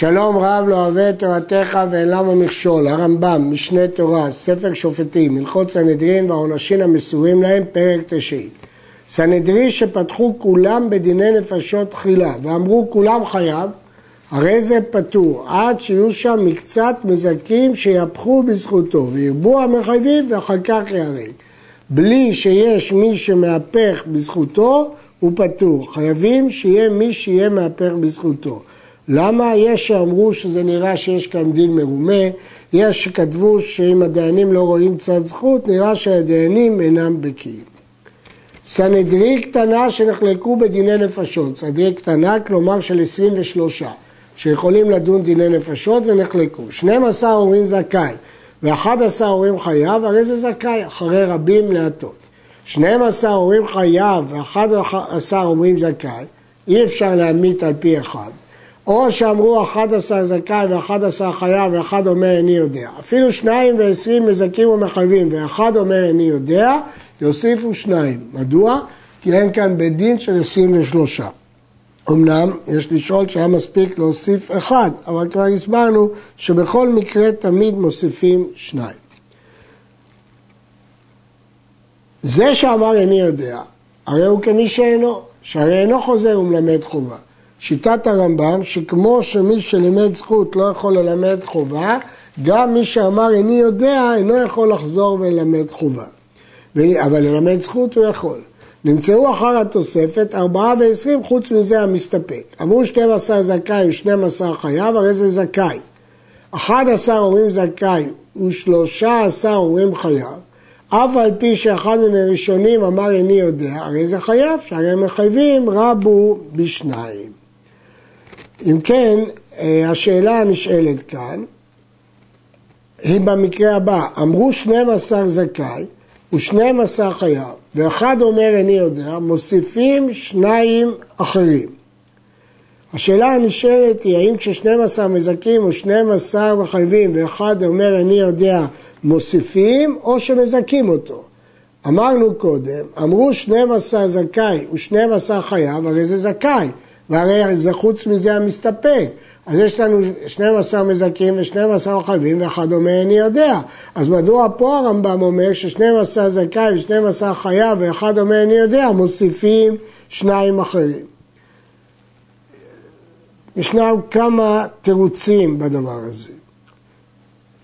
שלום רב לא אוהב את תורתך ואין למה מכשול, הרמב"ם, משנה תורה, ספר שופטים, הלכות סנהדרין והעונשים המסורים להם, פרק תשעי. סנהדרי שפתחו כולם בדיני נפשות תחילה ואמרו כולם חייב, הרי זה פטור, עד שיהיו שם מקצת מזכים שיפחו בזכותו וירבו המחייבים ואחר כך יהרג. בלי שיש מי שמהפך בזכותו, הוא פטור. חייבים שיהיה מי שיהיה מהפך בזכותו. למה? יש שאמרו שזה נראה שיש כאן דין מרומה, יש שכתבו שאם הדיינים לא רואים צד זכות, נראה שהדיינים אינם בקיאים. סנהדרי קטנה שנחלקו בדיני נפשות, סנהדרי קטנה כלומר של 23, שיכולים לדון דיני נפשות ונחלקו. 12 אומרים זכאי ו-11 אומרים חייב, הרי זה זכאי, אחרי רבים להטות. 12 אומרים חייב ו-11 אומרים זכאי, אי אפשר להמית על פי אחד. או שאמרו 11 זכאי ו-11 חייב ואחד אומר איני יודע. אפילו שניים ועשרים מזכים ומחייבים ואחד אומר איני יודע, יוסיפו שניים. מדוע? כי אין כאן בית דין של 23. אמנם יש לשאול שהיה מספיק להוסיף אחד, אבל כבר הסברנו שבכל מקרה תמיד מוסיפים שניים. זה שאמר איני יודע, הרי הוא כמי שאינו, שהרי אינו חוזר ומלמד חובה. שיטת הרמב"ם, שכמו שמי שלימד זכות לא יכול ללמד חובה, גם מי שאמר איני יודע אינו יכול לחזור וללמד חובה. אבל ללמד זכות הוא יכול. נמצאו אחר התוספת ארבעה ועשרים חוץ מזה המסתפק. אמרו 12 זכאי ו-12 חייב, הרי זה זכאי. 11 אומרים זכאי ו-13 אומרים חייב. אף על פי שאחד מן הראשונים אמר איני יודע, הרי זה חייב, שהרי מחייבים רבו בשניים. אם כן, אה, השאלה הנשאלת כאן היא במקרה הבא, אמרו 12 זכאי ו-12 חייב, ואחד אומר איני יודע, מוסיפים שניים אחרים. השאלה הנשאלת היא האם כש-12 מזכים או 12 מחייבים ואחד אומר אני יודע מוסיפים או שמזכים אותו. אמרנו קודם, אמרו 12 זכאי ו-12 חייב, הרי זה זכאי. והרי זה חוץ מזה המסתפק. אז יש לנו 12 מזכים ו-12 חייבים אומר אני יודע. אז מדוע פה הרמב"ם אומר ש-12 זכאי ו-12 חייב ואחד אומר אני יודע, מוסיפים שניים אחרים. ישנם כמה תירוצים בדבר הזה.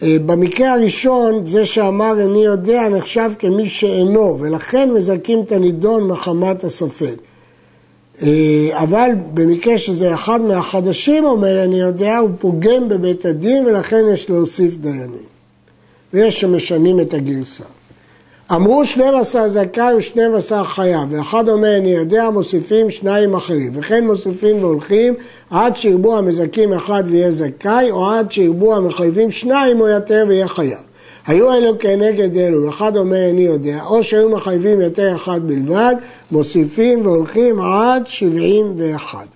אה, במקרה הראשון, זה שאמר איני יודע נחשב כמי שאינו, ולכן מזכים את הנידון מחמת הספק. אה, אבל במקרה שזה אחד מהחדשים אומר, אני יודע, הוא פוגם בבית הדין ולכן יש להוסיף דיינים. ויש שמשנים את הגרסה. אמרו 12 זכאי ו-12 חייב, ואחד אומר אני יודע, מוסיפים שניים אחרים, וכן מוסיפים והולכים עד שירבו המזכים אחד ויהיה זכאי, או עד שירבו המחייבים שניים או יותר ויהיה חייב. היו אלו כנגד אלו, ואחד אומר איני יודע, או שהיו מחייבים יותר אחד בלבד, מוסיפים והולכים עד שבעים ואחד.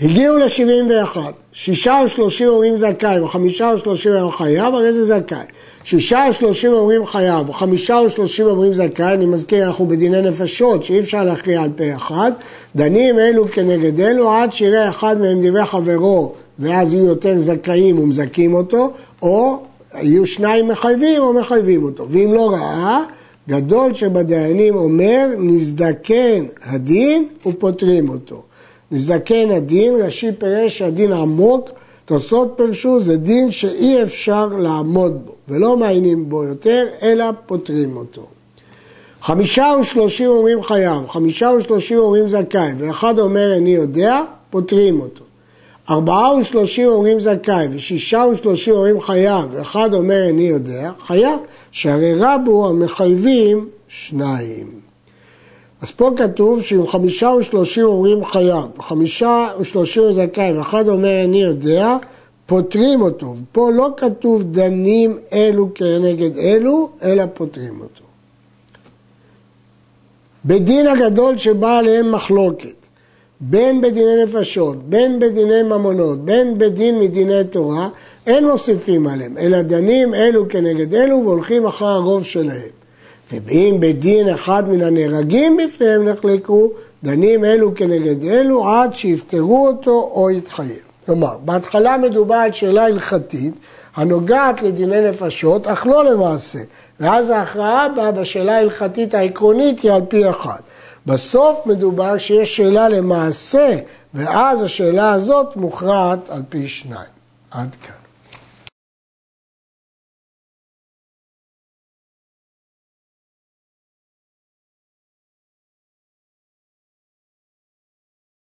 הגיעו לשבעים ואחת, שישה ושלושים אומרים זכאי וחמישה ושלושים אומרים חייב, הרי זה זכאי. שישה ושלושים אומרים חייב וחמישה ושלושים אומרים זכאי, אני מזכיר, אנחנו בדיני נפשות שאי אפשר להכריע על פה אחד, דנים אלו כנגד אלו עד שיראה אחד מהם דברי חברו ואז יהיו יותר זכאים ומזכים אותו, או יהיו שניים מחייבים או מחייבים אותו. ואם לא ראה, גדול שבדיינים אומר, נזדקן הדין ופותרים אותו. נזדקן הדין, רש"י פירש שהדין עמוק, תוספות פרשו, זה דין שאי אפשר לעמוד בו, ולא מעיינים בו יותר, אלא פותרים אותו. חמישה ושלושים אומרים חייב, חמישה ושלושים אומרים זכאי, ואחד אומר איני יודע, פותרים אותו. ארבעה ושלושים אומרים זכאי, ושישה ושלושים אומרים חייב, ואחד אומר איני יודע, חייב, שהרי רבו המחייבים שניים. אז פה כתוב שאם חמישה ושלושים אומרים חייב, חמישה ושלושים זכאי, ואחד אומר איני יודע, פותרים אותו. פה לא כתוב דנים אלו כנגד אלו, אלא פותרים אותו. בדין הגדול שבא עליהם מחלוקת, בין בדיני נפשות, בין בדיני ממונות, בין בדין מדיני תורה, אין מוסיפים עליהם, אלא דנים אלו כנגד אלו והולכים אחר הרוב שלהם. ואם בדין אחד מן הנהרגים בפניהם נחלקו, דנים אלו כנגד אלו עד שיפטרו אותו או יתחייב. כלומר, בהתחלה מדובר על שאלה הלכתית הנוגעת לדיני נפשות, אך לא למעשה, ואז ההכרעה בה בשאלה ההלכתית העקרונית היא על פי אחת. בסוף מדובר שיש שאלה למעשה, ואז השאלה הזאת מוכרעת על פי שניים. עד כאן.